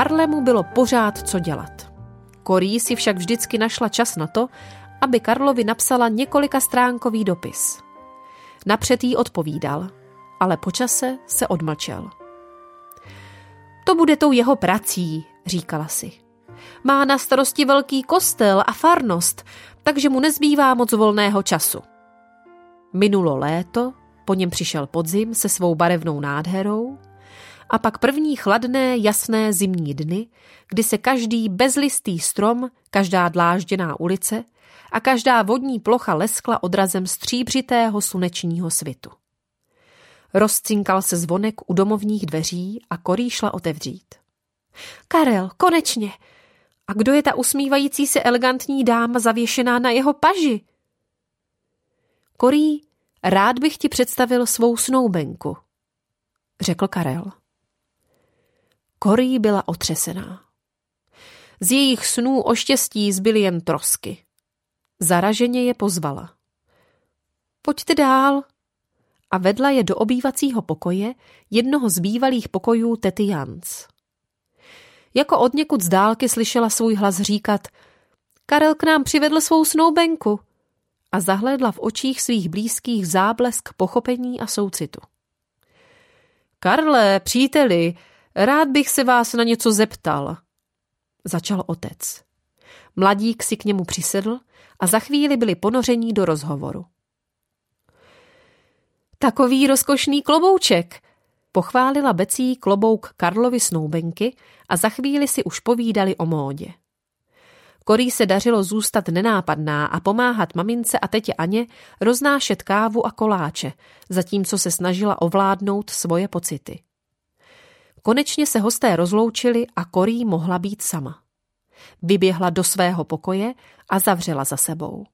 Harlemu bylo pořád co dělat. Korí si však vždycky našla čas na to, aby Karlovi napsala několika stránkový dopis. Napřed jí odpovídal, ale počase se odmlčel. To bude tou jeho prací, říkala si. Má na starosti velký kostel a farnost, takže mu nezbývá moc volného času. Minulo léto, po něm přišel podzim se svou barevnou nádherou a pak první chladné, jasné zimní dny, kdy se každý bezlistý strom, každá dlážděná ulice a každá vodní plocha leskla odrazem stříbřitého slunečního svitu. Rozcinkal se zvonek u domovních dveří a Korí šla otevřít. Karel, konečně! A kdo je ta usmívající se elegantní dáma zavěšená na jeho paži? Korí, rád bych ti představil svou snoubenku, řekl Karel. Korí byla otřesená. Z jejich snů o štěstí zbyly jen trosky. Zaraženě je pozvala. Pojďte dál. A vedla je do obývacího pokoje, jednoho z bývalých pokojů tety Jans. Jako od někud z dálky slyšela svůj hlas říkat Karel k nám přivedl svou snoubenku a zahlédla v očích svých blízkých záblesk pochopení a soucitu. Karle, příteli, Rád bych se vás na něco zeptal, začal otec. Mladík si k němu přisedl a za chvíli byli ponoření do rozhovoru. Takový rozkošný klobouček, pochválila Becí klobouk Karlovi snoubenky a za chvíli si už povídali o módě. Korí se dařilo zůstat nenápadná a pomáhat mamince a tetě Aně roznášet kávu a koláče, zatímco se snažila ovládnout svoje pocity. Konečně se hosté rozloučili a Korí mohla být sama. Vyběhla do svého pokoje a zavřela za sebou.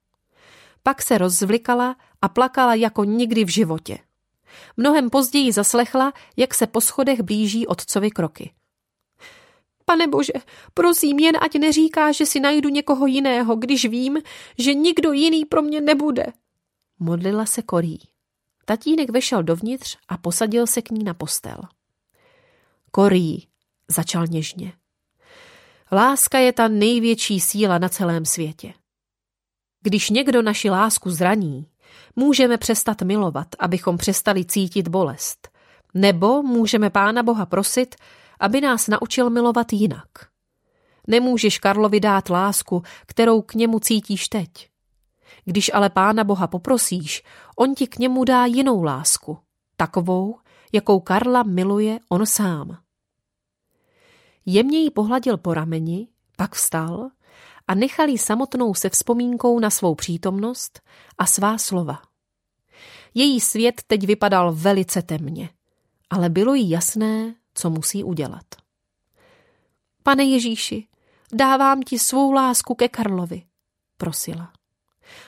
Pak se rozvlikala a plakala jako nikdy v životě. Mnohem později zaslechla, jak se po schodech blíží otcovi kroky. Pane bože, prosím, jen ať neříká, že si najdu někoho jiného, když vím, že nikdo jiný pro mě nebude. Modlila se Korí. Tatínek vešel dovnitř a posadil se k ní na postel. Korí, začal něžně. Láska je ta největší síla na celém světě. Když někdo naši lásku zraní, můžeme přestat milovat, abychom přestali cítit bolest. Nebo můžeme Pána Boha prosit, aby nás naučil milovat jinak. Nemůžeš Karlovi dát lásku, kterou k němu cítíš teď. Když ale Pána Boha poprosíš, on ti k němu dá jinou lásku, takovou, jakou Karla miluje on sám. Jemně jí pohladil po rameni, pak vstal a nechal jí samotnou se vzpomínkou na svou přítomnost a svá slova. Její svět teď vypadal velice temně, ale bylo jí jasné, co musí udělat. Pane Ježíši, dávám ti svou lásku ke Karlovi, prosila.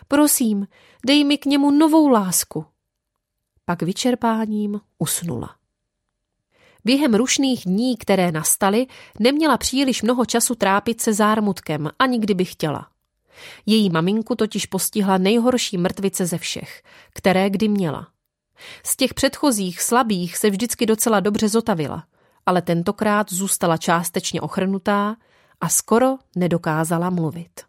Prosím, dej mi k němu novou lásku. Pak vyčerpáním usnula. Během rušných dní, které nastaly, neměla příliš mnoho času trápit se zármutkem, ani kdyby chtěla. Její maminku totiž postihla nejhorší mrtvice ze všech, které kdy měla. Z těch předchozích slabých se vždycky docela dobře zotavila, ale tentokrát zůstala částečně ochrnutá a skoro nedokázala mluvit.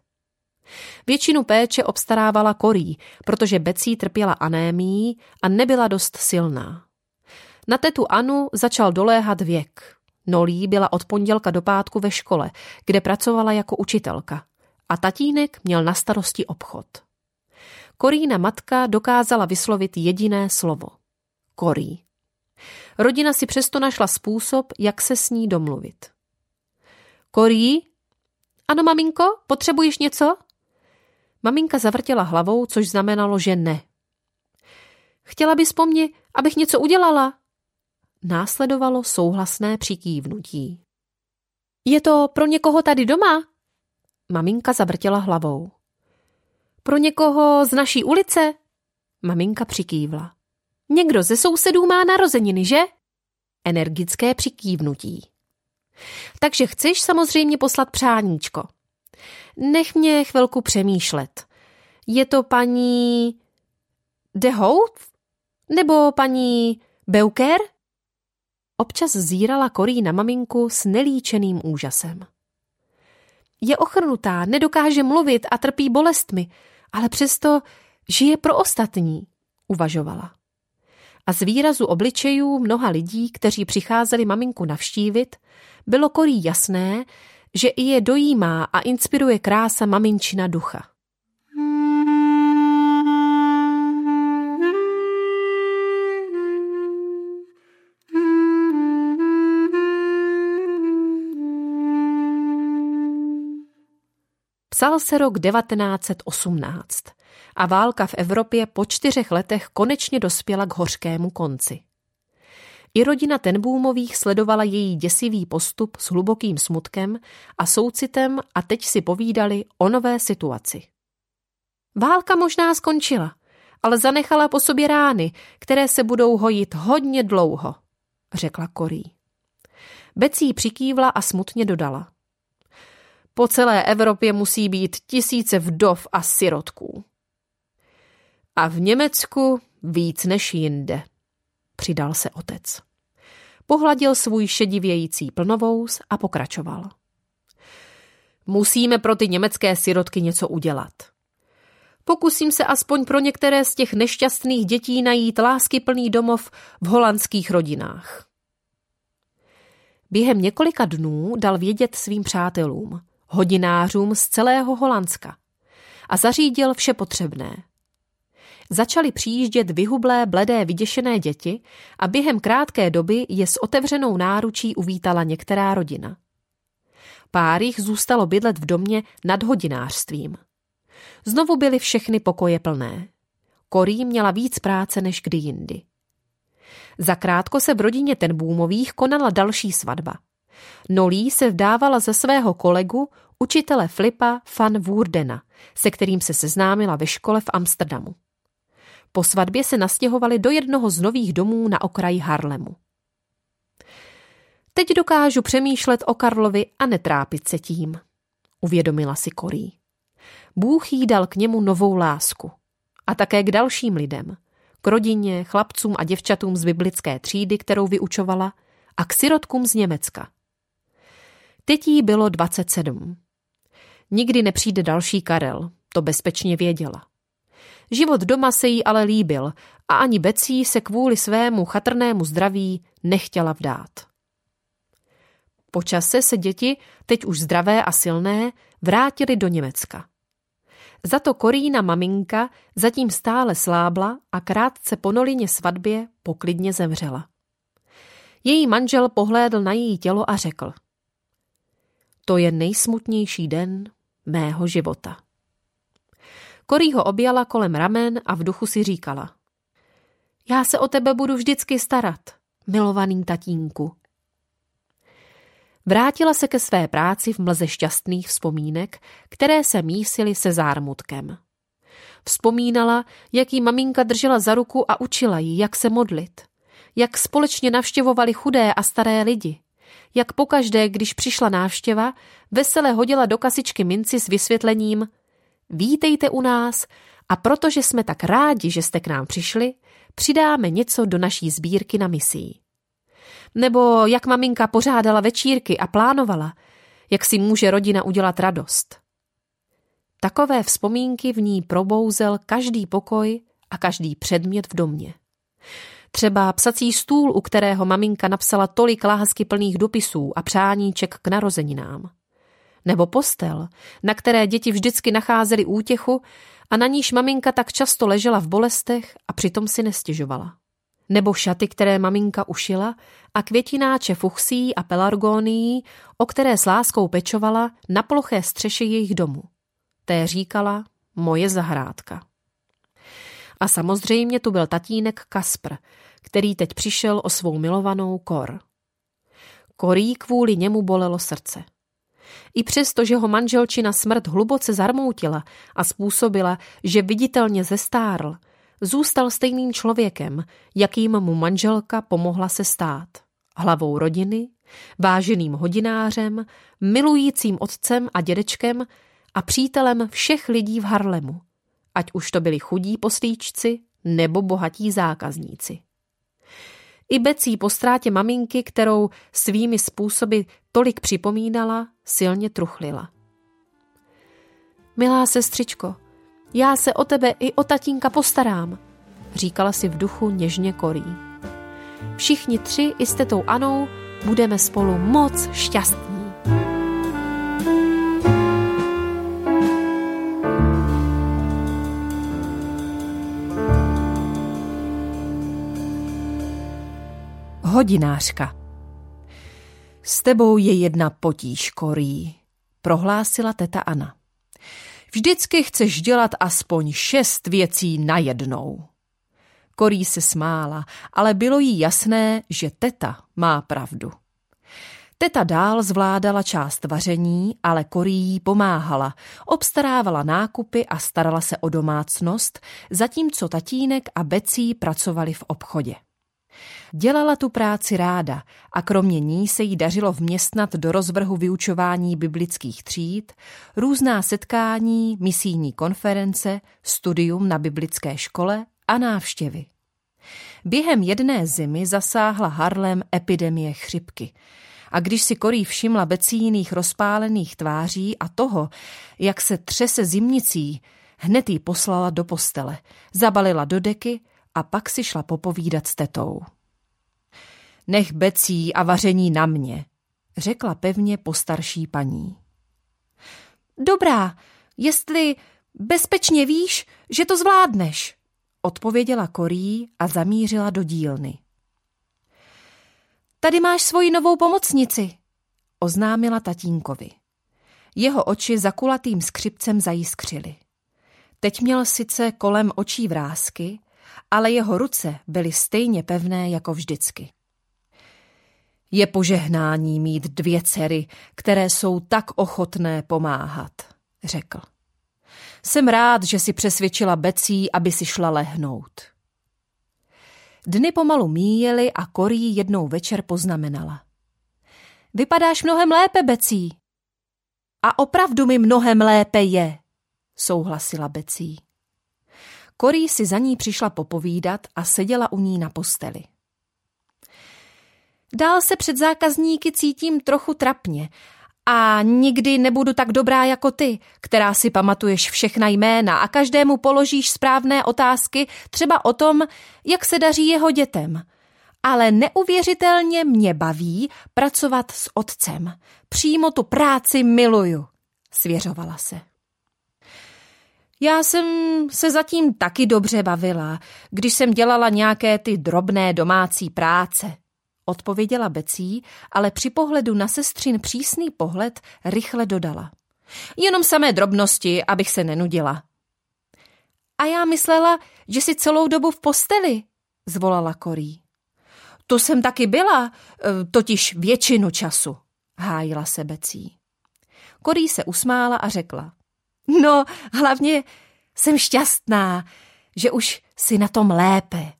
Většinu péče obstarávala korí, protože Becí trpěla anémií a nebyla dost silná. Na tetu Anu začal doléhat věk. Nolí byla od pondělka do pátku ve škole, kde pracovala jako učitelka. A tatínek měl na starosti obchod. Korína matka dokázala vyslovit jediné slovo. Korí. Rodina si přesto našla způsob, jak se s ní domluvit. Korí? Ano, maminko, potřebuješ něco? Maminka zavrtěla hlavou, což znamenalo, že ne. Chtěla bys po mně, abych něco udělala? Následovalo souhlasné přikývnutí. Je to pro někoho tady doma? Maminka zavrtěla hlavou. pro někoho z naší ulice? Maminka přikývla. Někdo ze sousedů má narozeniny, že? Energické přikývnutí. Takže chceš samozřejmě poslat přáníčko. Nech mě chvilku přemýšlet. Je to paní De Hout? Nebo paní Beuker? Občas zírala Korí na maminku s nelíčeným úžasem. Je ochrnutá, nedokáže mluvit a trpí bolestmi, ale přesto žije pro ostatní, uvažovala. A z výrazu obličejů mnoha lidí, kteří přicházeli maminku navštívit, bylo Korí jasné, že i je dojímá a inspiruje krása maminčina ducha. Psal se rok 1918 a válka v Evropě po čtyřech letech konečně dospěla k hořkému konci. I rodina Tenbůmových sledovala její děsivý postup s hlubokým smutkem a soucitem a teď si povídali o nové situaci. Válka možná skončila, ale zanechala po sobě rány, které se budou hojit hodně dlouho, řekla Korí. Becí přikývla a smutně dodala. Po celé Evropě musí být tisíce vdov a sirotků. A v Německu víc než jinde, přidal se otec. Pohladil svůj šedivějící plnovous a pokračoval. Musíme pro ty německé sirotky něco udělat. Pokusím se aspoň pro některé z těch nešťastných dětí najít láskyplný domov v holandských rodinách. Během několika dnů dal vědět svým přátelům, hodinářům z celého Holandska a zařídil vše potřebné. Začaly přijíždět vyhublé, bledé, vyděšené děti a během krátké doby je s otevřenou náručí uvítala některá rodina. Pár jich zůstalo bydlet v domě nad hodinářstvím. Znovu byly všechny pokoje plné. Korí měla víc práce než kdy jindy. Zakrátko se v rodině Tenbůmových konala další svatba – Nolí se vdávala ze svého kolegu, učitele Flipa van Woerdena, se kterým se seznámila ve škole v Amsterdamu. Po svatbě se nastěhovali do jednoho z nových domů na okraji Harlemu. Teď dokážu přemýšlet o Karlovi a netrápit se tím, uvědomila si Korí. Bůh jí dal k němu novou lásku. A také k dalším lidem. K rodině, chlapcům a děvčatům z biblické třídy, kterou vyučovala, a k sirotkům z Německa – Teď jí bylo 27. Nikdy nepřijde další Karel, to bezpečně věděla. Život doma se jí ale líbil a ani Becí se kvůli svému chatrnému zdraví nechtěla vdát. Po čase se děti, teď už zdravé a silné, vrátili do Německa. Za to Korína maminka zatím stále slábla a krátce po Nolině svatbě poklidně zemřela. Její manžel pohlédl na její tělo a řekl – to je nejsmutnější den mého života. Korí ho objala kolem ramen a v duchu si říkala. Já se o tebe budu vždycky starat, milovaný tatínku. Vrátila se ke své práci v mlze šťastných vzpomínek, které se mísily se zármutkem. Vzpomínala, jak jí maminka držela za ruku a učila ji, jak se modlit, jak společně navštěvovali chudé a staré lidi, jak pokaždé, když přišla návštěva, vesele hodila do kasičky minci s vysvětlením Vítejte u nás a protože jsme tak rádi, že jste k nám přišli, přidáme něco do naší sbírky na misí. Nebo jak maminka pořádala večírky a plánovala, jak si může rodina udělat radost. Takové vzpomínky v ní probouzel každý pokoj a každý předmět v domě. Třeba psací stůl, u kterého maminka napsala tolik lásky plných dopisů a přáníček k narozeninám. Nebo postel, na které děti vždycky nacházely útěchu a na níž maminka tak často ležela v bolestech a přitom si nestěžovala. Nebo šaty, které maminka ušila a květináče fuchsí a pelargonií, o které s láskou pečovala na ploché střeše jejich domu. Té říkala moje zahrádka. A samozřejmě tu byl tatínek Kaspr, který teď přišel o svou milovanou Kor. Korí kvůli němu bolelo srdce. I přesto, že ho manželčina smrt hluboce zarmoutila a způsobila, že viditelně zestárl, zůstal stejným člověkem, jakým mu manželka pomohla se stát. Hlavou rodiny, váženým hodinářem, milujícím otcem a dědečkem a přítelem všech lidí v Harlemu, ať už to byli chudí poslíčci nebo bohatí zákazníci. I Becí po ztrátě maminky, kterou svými způsoby tolik připomínala, silně truchlila. Milá sestřičko, já se o tebe i o tatínka postarám, říkala si v duchu něžně korí. Všichni tři i s tetou Anou budeme spolu moc šťastní. Hodinářka S tebou je jedna potíž, Korí, prohlásila teta Ana. Vždycky chceš dělat aspoň šest věcí najednou. Korí se smála, ale bylo jí jasné, že teta má pravdu. Teta dál zvládala část vaření, ale Korí jí pomáhala, obstarávala nákupy a starala se o domácnost, zatímco tatínek a Becí pracovali v obchodě. Dělala tu práci ráda a kromě ní se jí dařilo vměstnat do rozvrhu vyučování biblických tříd, různá setkání, misijní konference, studium na biblické škole a návštěvy. Během jedné zimy zasáhla Harlem epidemie chřipky. A když si Korí všimla becíných rozpálených tváří a toho, jak se třese zimnicí, hned jí poslala do postele, zabalila do deky a pak si šla popovídat s tetou. Nech becí a vaření na mě, řekla pevně postarší paní. Dobrá, jestli bezpečně víš, že to zvládneš, odpověděla Korí a zamířila do dílny. Tady máš svoji novou pomocnici, oznámila tatínkovi. Jeho oči za kulatým skřipcem zajiskřily. Teď měl sice kolem očí vrázky, ale jeho ruce byly stejně pevné jako vždycky. Je požehnání mít dvě dcery, které jsou tak ochotné pomáhat, řekl. Jsem rád, že si přesvědčila Becí, aby si šla lehnout. Dny pomalu míjely a Korí jednou večer poznamenala. Vypadáš mnohem lépe, Becí. A opravdu mi mnohem lépe je, souhlasila Becí. Korí si za ní přišla popovídat a seděla u ní na posteli. Dál se před zákazníky cítím trochu trapně a nikdy nebudu tak dobrá jako ty, která si pamatuješ všechna jména a každému položíš správné otázky, třeba o tom, jak se daří jeho dětem. Ale neuvěřitelně mě baví pracovat s otcem. Přímo tu práci miluju, svěřovala se. Já jsem se zatím taky dobře bavila, když jsem dělala nějaké ty drobné domácí práce, odpověděla Becí, ale při pohledu na sestřin přísný pohled rychle dodala. Jenom samé drobnosti, abych se nenudila. A já myslela, že si celou dobu v posteli, zvolala Korí. To jsem taky byla, e, totiž většinu času, hájila se Becí. Korí se usmála a řekla. No, hlavně jsem šťastná, že už si na tom lépe.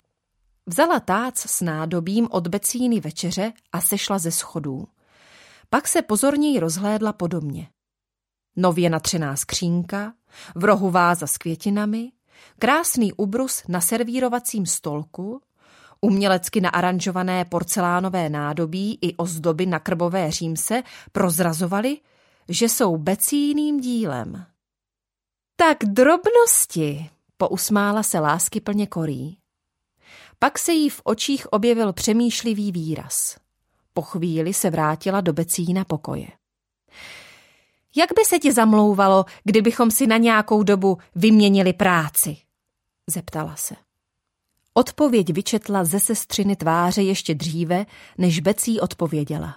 Vzala tác s nádobím od becíny večeře a sešla ze schodů. Pak se pozorněji rozhlédla po domě. Nově natřená skřínka, v rohu váza s květinami, krásný ubrus na servírovacím stolku, umělecky naaranžované porcelánové nádobí i ozdoby na krbové římse prozrazovaly, že jsou becíným dílem. Tak drobnosti, pousmála se lásky plně korí. Pak se jí v očích objevil přemýšlivý výraz. Po chvíli se vrátila do becína pokoje. Jak by se ti zamlouvalo, kdybychom si na nějakou dobu vyměnili práci? Zeptala se. Odpověď vyčetla ze sestřiny tváře ještě dříve, než Becí odpověděla.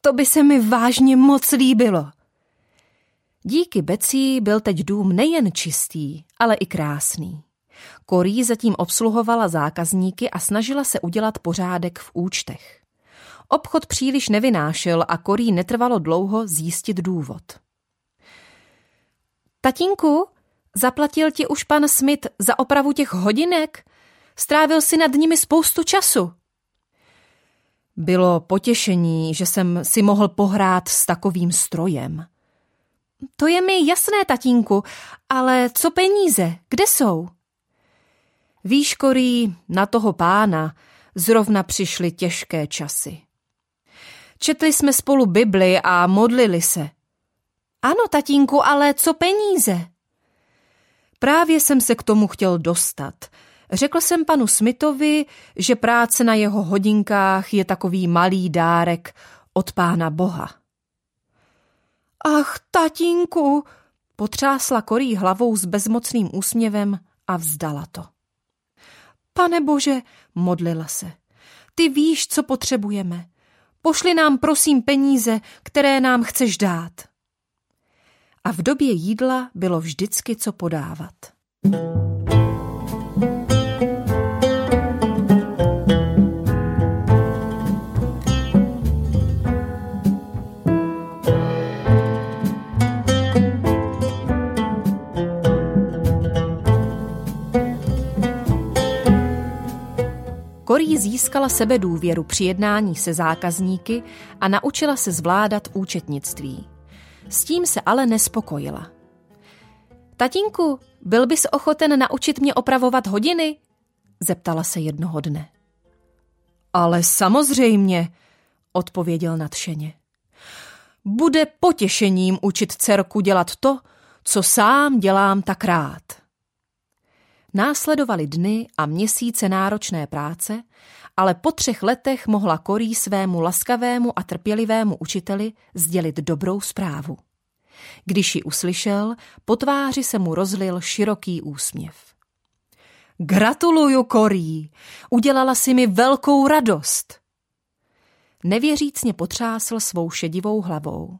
To by se mi vážně moc líbilo. Díky Becí byl teď dům nejen čistý, ale i krásný. Korí zatím obsluhovala zákazníky a snažila se udělat pořádek v účtech. Obchod příliš nevynášel a Korí netrvalo dlouho zjistit důvod. Tatínku, zaplatil ti už pan Smith za opravu těch hodinek? Strávil si nad nimi spoustu času. Bylo potěšení, že jsem si mohl pohrát s takovým strojem. To je mi jasné, tatínku, ale co peníze? Kde jsou? Víš, Korí, na toho pána zrovna přišly těžké časy. Četli jsme spolu Bibli a modlili se. Ano, tatínku, ale co peníze? Právě jsem se k tomu chtěl dostat. Řekl jsem panu Smithovi, že práce na jeho hodinkách je takový malý dárek od pána Boha. Ach, tatínku, potřásla Korí hlavou s bezmocným úsměvem a vzdala to. Pane Bože, modlila se, ty víš, co potřebujeme. Pošli nám prosím peníze, které nám chceš dát. A v době jídla bylo vždycky co podávat. Korí získala sebe důvěru při jednání se zákazníky a naučila se zvládat účetnictví. S tím se ale nespokojila. Tatínku, byl bys ochoten naučit mě opravovat hodiny? Zeptala se jednoho dne. Ale samozřejmě, odpověděl nadšeně. Bude potěšením učit dcerku dělat to, co sám dělám tak rád. Následovaly dny a měsíce náročné práce, ale po třech letech mohla Korí svému laskavému a trpělivému učiteli sdělit dobrou zprávu. Když ji uslyšel, po tváři se mu rozlil široký úsměv. Gratuluju, Korí, udělala si mi velkou radost. Nevěřícně potřásl svou šedivou hlavou.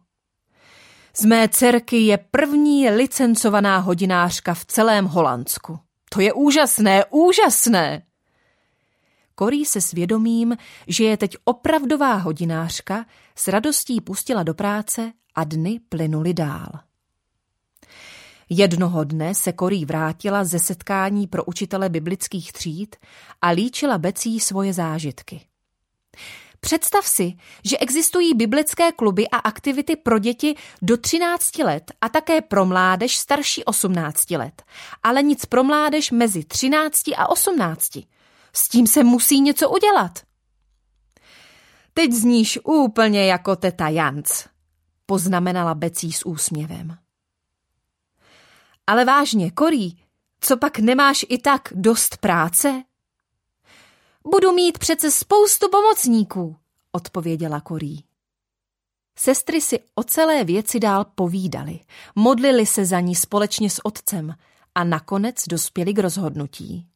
Z mé dcerky je první licencovaná hodinářka v celém Holandsku. To je úžasné, úžasné! Korí se svědomím, že je teď opravdová hodinářka, s radostí pustila do práce a dny plynuly dál. Jednoho dne se Korí vrátila ze setkání pro učitele biblických tříd a líčila Becí svoje zážitky. Představ si, že existují biblické kluby a aktivity pro děti do 13 let a také pro mládež starší 18 let, ale nic pro mládež mezi 13 a 18. S tím se musí něco udělat. Teď zníš úplně jako teta Janc, poznamenala Becí s úsměvem. Ale vážně, Korí, co pak nemáš i tak dost práce? Budu mít přece spoustu pomocníků, odpověděla Korí. Sestry si o celé věci dál povídali, modlili se za ní společně s otcem a nakonec dospěli k rozhodnutí.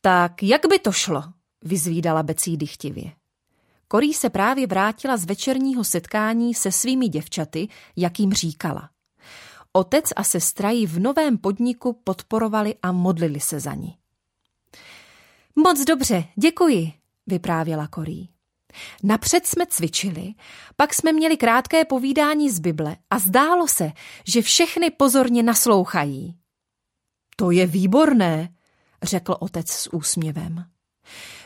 Tak jak by to šlo? vyzvídala Becí dychtivě. Korí se právě vrátila z večerního setkání se svými děvčaty, jak jim říkala. Otec a sestra ji v novém podniku podporovali a modlili se za ní. Moc dobře, děkuji, vyprávěla Korí. Napřed jsme cvičili, pak jsme měli krátké povídání z Bible a zdálo se, že všechny pozorně naslouchají. To je výborné, řekl otec s úsměvem.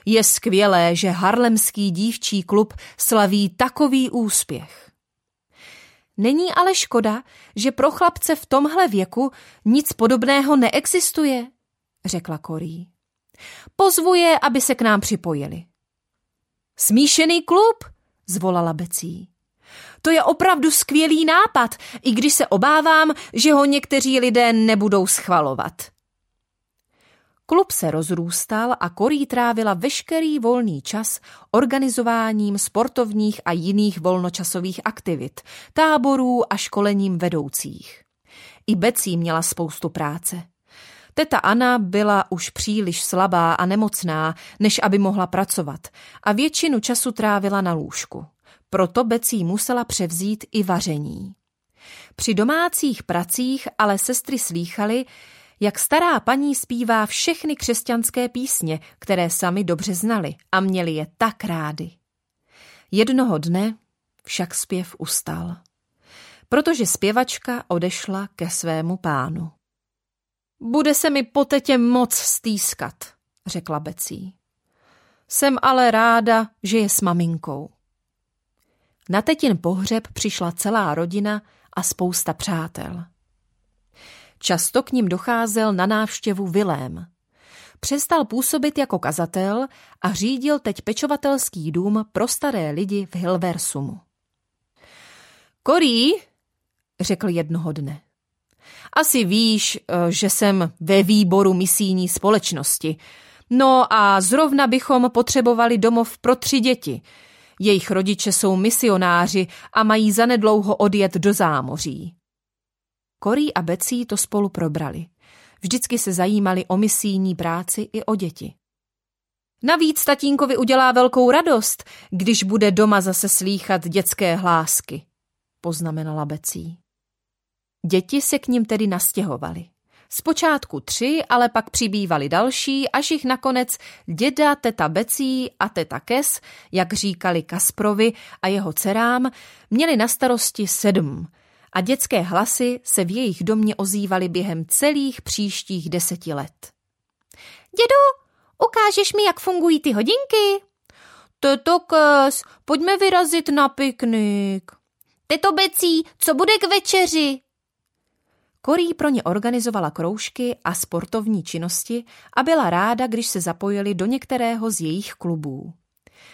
Je skvělé, že harlemský dívčí klub slaví takový úspěch. Není ale škoda, že pro chlapce v tomhle věku nic podobného neexistuje, řekla Korí. Pozvu je, aby se k nám připojili. Smíšený klub, zvolala Becí. To je opravdu skvělý nápad, i když se obávám, že ho někteří lidé nebudou schvalovat. Klub se rozrůstal a Korí trávila veškerý volný čas organizováním sportovních a jiných volnočasových aktivit, táborů a školením vedoucích. I Becí měla spoustu práce. Teta Anna byla už příliš slabá a nemocná, než aby mohla pracovat a většinu času trávila na lůžku. Proto Becí musela převzít i vaření. Při domácích pracích ale sestry slýchaly, jak stará paní zpívá všechny křesťanské písně, které sami dobře znali a měli je tak rády. Jednoho dne však zpěv ustal, protože zpěvačka odešla ke svému pánu. Bude se mi po tetě moc stýskat, řekla Becí. Jsem ale ráda, že je s maminkou. Na tetin pohřeb přišla celá rodina a spousta přátel. Často k ním docházel na návštěvu Vilém. Přestal působit jako kazatel a řídil teď pečovatelský dům pro staré lidi v Hilversumu. Korí, řekl jednoho dne. Asi víš, eh, že jsem ve výboru misijní společnosti. No a zrovna bychom potřebovali domov pro tři děti. Jejich rodiče jsou misionáři a mají zanedlouho odjet do zámoří. Korí a Becí to spolu probrali. Vždycky se zajímali o misijní práci i o děti. Navíc tatínkovi udělá velkou radost, když bude doma zase slýchat dětské hlásky, poznamenala Becí. Děti se k ním tedy nastěhovali. Zpočátku tři, ale pak přibývali další, až jich nakonec děda, teta Becí a teta Kes, jak říkali Kasprovi a jeho dcerám, měli na starosti sedm a dětské hlasy se v jejich domě ozývaly během celých příštích deseti let. Dědo, ukážeš mi, jak fungují ty hodinky? Teto Kes, pojďme vyrazit na piknik. Teto Becí, co bude k večeři? Korí pro ně organizovala kroužky a sportovní činnosti a byla ráda, když se zapojili do některého z jejich klubů.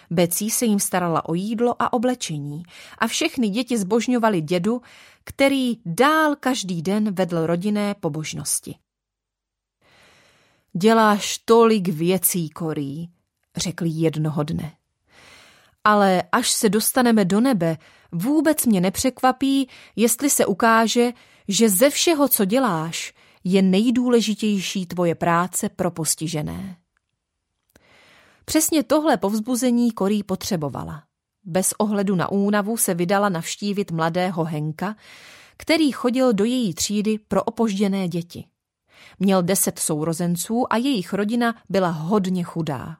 Becí se jim starala o jídlo a oblečení a všechny děti zbožňovali dědu, který dál každý den vedl rodinné pobožnosti. Děláš tolik věcí, Korí, řekl jednoho dne. Ale až se dostaneme do nebe, vůbec mě nepřekvapí, jestli se ukáže, že ze všeho, co děláš, je nejdůležitější tvoje práce pro postižené. Přesně tohle povzbuzení Korí potřebovala. Bez ohledu na únavu se vydala navštívit mladého Henka, který chodil do její třídy pro opožděné děti. Měl deset sourozenců a jejich rodina byla hodně chudá.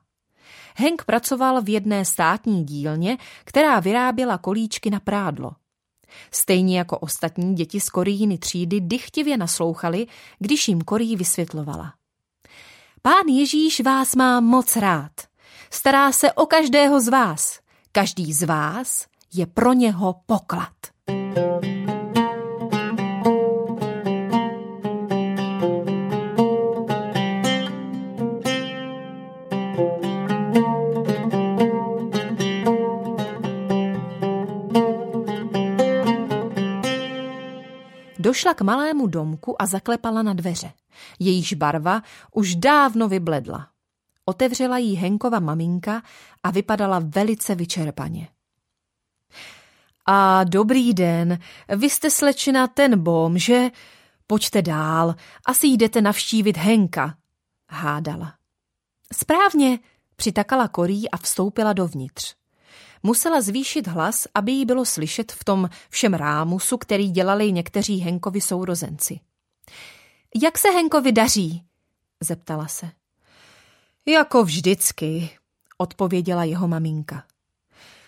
Henk pracoval v jedné státní dílně, která vyráběla kolíčky na prádlo. Stejně jako ostatní děti z Koríny třídy dychtivě naslouchali, když jim Korí vysvětlovala. Pán Ježíš vás má moc rád. Stará se o každého z vás. Každý z vás je pro něho poklad. Došla k malému domku a zaklepala na dveře. Jejíž barva už dávno vybledla. Otevřela jí Henkova maminka a vypadala velice vyčerpaně. A dobrý den, vy jste slečna ten bom, že? Pojďte dál, asi jdete navštívit Henka, hádala. Správně, přitakala Korí a vstoupila dovnitř. Musela zvýšit hlas, aby jí bylo slyšet v tom všem rámusu, který dělali někteří Henkovi sourozenci. Jak se Henkovi daří? zeptala se. Jako vždycky, odpověděla jeho maminka.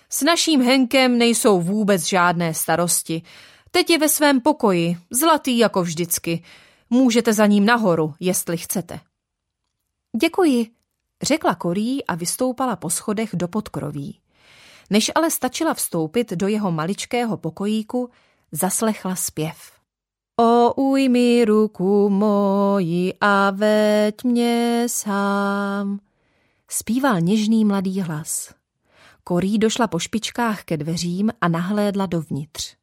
S naším Henkem nejsou vůbec žádné starosti. Teď je ve svém pokoji, zlatý jako vždycky. Můžete za ním nahoru, jestli chcete. Děkuji, řekla Korí a vystoupala po schodech do podkroví. Než ale stačila vstoupit do jeho maličkého pokojíku, zaslechla zpěv. O ujmi ruku moji a veď mě sám. Zpíval něžný mladý hlas. Korí došla po špičkách ke dveřím a nahlédla dovnitř.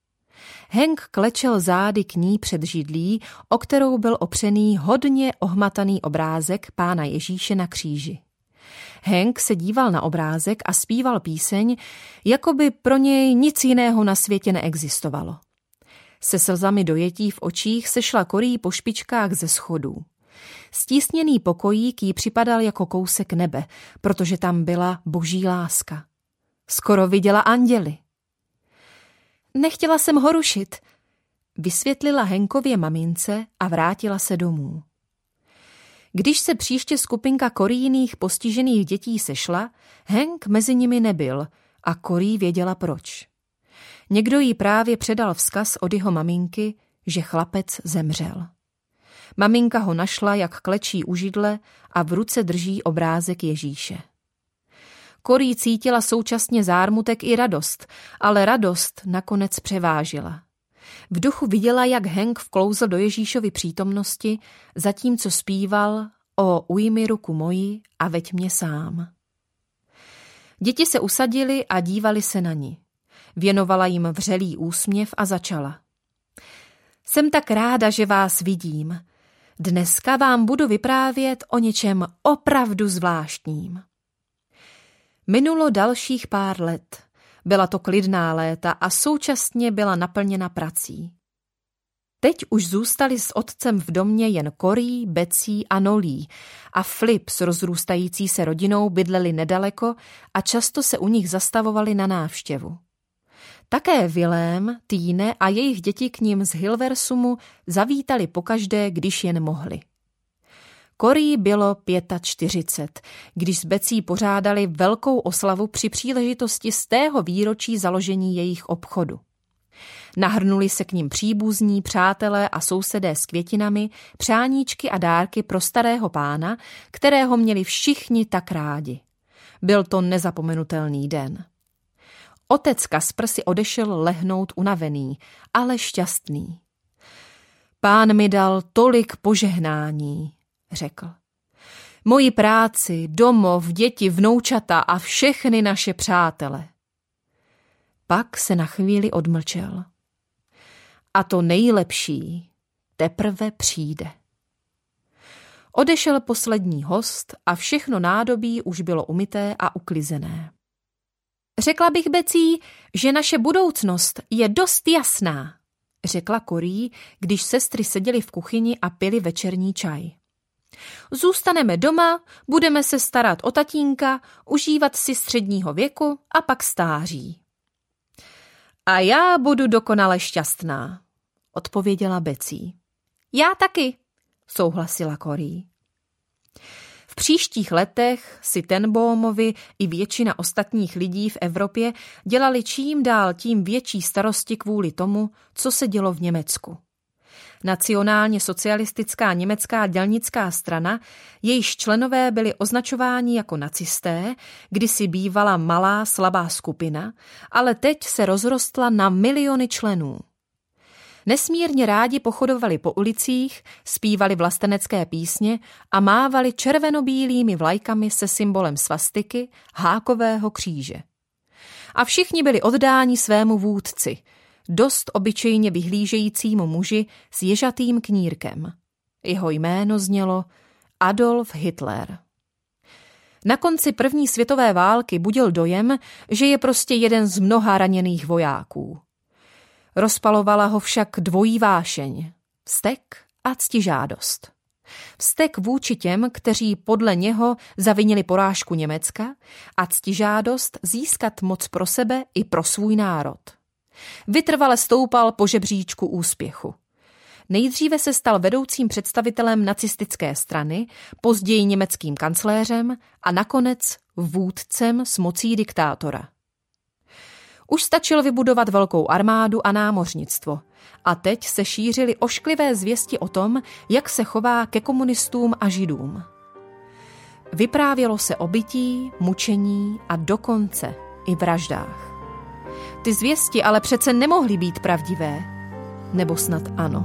Henk klečel zády k ní před židlí, o kterou byl opřený hodně ohmataný obrázek pána Ježíše na kříži. Hank se díval na obrázek a zpíval píseň, jako by pro něj nic jiného na světě neexistovalo. Se slzami dojetí v očích sešla korí po špičkách ze schodů. Stísněný pokojík jí připadal jako kousek nebe, protože tam byla boží láska. Skoro viděla anděly. Nechtěla jsem ho rušit, vysvětlila Henkově mamince a vrátila se domů. Když se příště skupinka korijných postižených dětí sešla, Hank mezi nimi nebyl A Korí věděla proč. Někdo jí právě předal vzkaz od jeho maminky, že chlapec zemřel. Maminka ho našla, jak klečí u židle a v ruce drží obrázek Ježíše. Korí cítila současně zármutek i radost, ale radost nakonec převážila. V duchu viděla, jak Henk vklouzl do Ježíšovy přítomnosti, zatímco zpíval o ujmi ruku moji a veď mě sám. Děti se usadili a dívali se na ní. Věnovala jim vřelý úsměv a začala. Jsem tak ráda, že vás vidím. Dneska vám budu vyprávět o něčem opravdu zvláštním. Minulo dalších pár let. Byla to klidná léta a současně byla naplněna prací. Teď už zůstali s otcem v domě jen Korí, Becí a Nolí a Flip s rozrůstající se rodinou bydleli nedaleko a často se u nich zastavovali na návštěvu. Také Vilém, Týne a jejich děti k ním z Hilversumu zavítali pokaždé, když jen mohli. Korí bylo 45, když s Becí pořádali velkou oslavu při příležitosti z tého výročí založení jejich obchodu. Nahrnuli se k ním příbuzní, přátelé a sousedé s květinami, přáníčky a dárky pro starého pána, kterého měli všichni tak rádi. Byl to nezapomenutelný den. Otec Kaspr si odešel lehnout unavený, ale šťastný. Pán mi dal tolik požehnání, řekl. Moji práci, domov, děti, vnoučata a všechny naše přátele. Pak se na chvíli odmlčel. A to nejlepší teprve přijde. Odešel poslední host a všechno nádobí už bylo umyté a uklizené. Řekla bych, Becí, že naše budoucnost je dost jasná, řekla Korí, když sestry seděly v kuchyni a pili večerní čaj. Zůstaneme doma, budeme se starat o tatínka, užívat si středního věku a pak stáří. A já budu dokonale šťastná, odpověděla Becí. Já taky, souhlasila Korí příštích letech si Tenbohmovi i většina ostatních lidí v Evropě dělali čím dál tím větší starosti kvůli tomu, co se dělo v Německu. Nacionálně socialistická německá dělnická strana, jejíž členové byli označováni jako nacisté, kdysi bývala malá slabá skupina, ale teď se rozrostla na miliony členů. Nesmírně rádi pochodovali po ulicích, zpívali vlastenecké písně a mávali červenobílými vlajkami se symbolem svastiky, hákového kříže. A všichni byli oddáni svému vůdci, dost obyčejně vyhlížejícímu muži s ježatým knírkem. Jeho jméno znělo Adolf Hitler. Na konci první světové války budil dojem, že je prostě jeden z mnoha raněných vojáků. Rozpalovala ho však dvojí vášeň, vztek a ctižádost. Vztek vůči těm, kteří podle něho zavinili porážku Německa a ctižádost získat moc pro sebe i pro svůj národ. Vytrvale stoupal po žebříčku úspěchu. Nejdříve se stal vedoucím představitelem nacistické strany, později německým kancléřem a nakonec vůdcem s mocí diktátora. Už stačil vybudovat velkou armádu a námořnictvo. A teď se šířily ošklivé zvěsti o tom, jak se chová ke komunistům a židům. Vyprávělo se o bytí, mučení a dokonce i vraždách. Ty zvěsti ale přece nemohly být pravdivé. Nebo snad ano.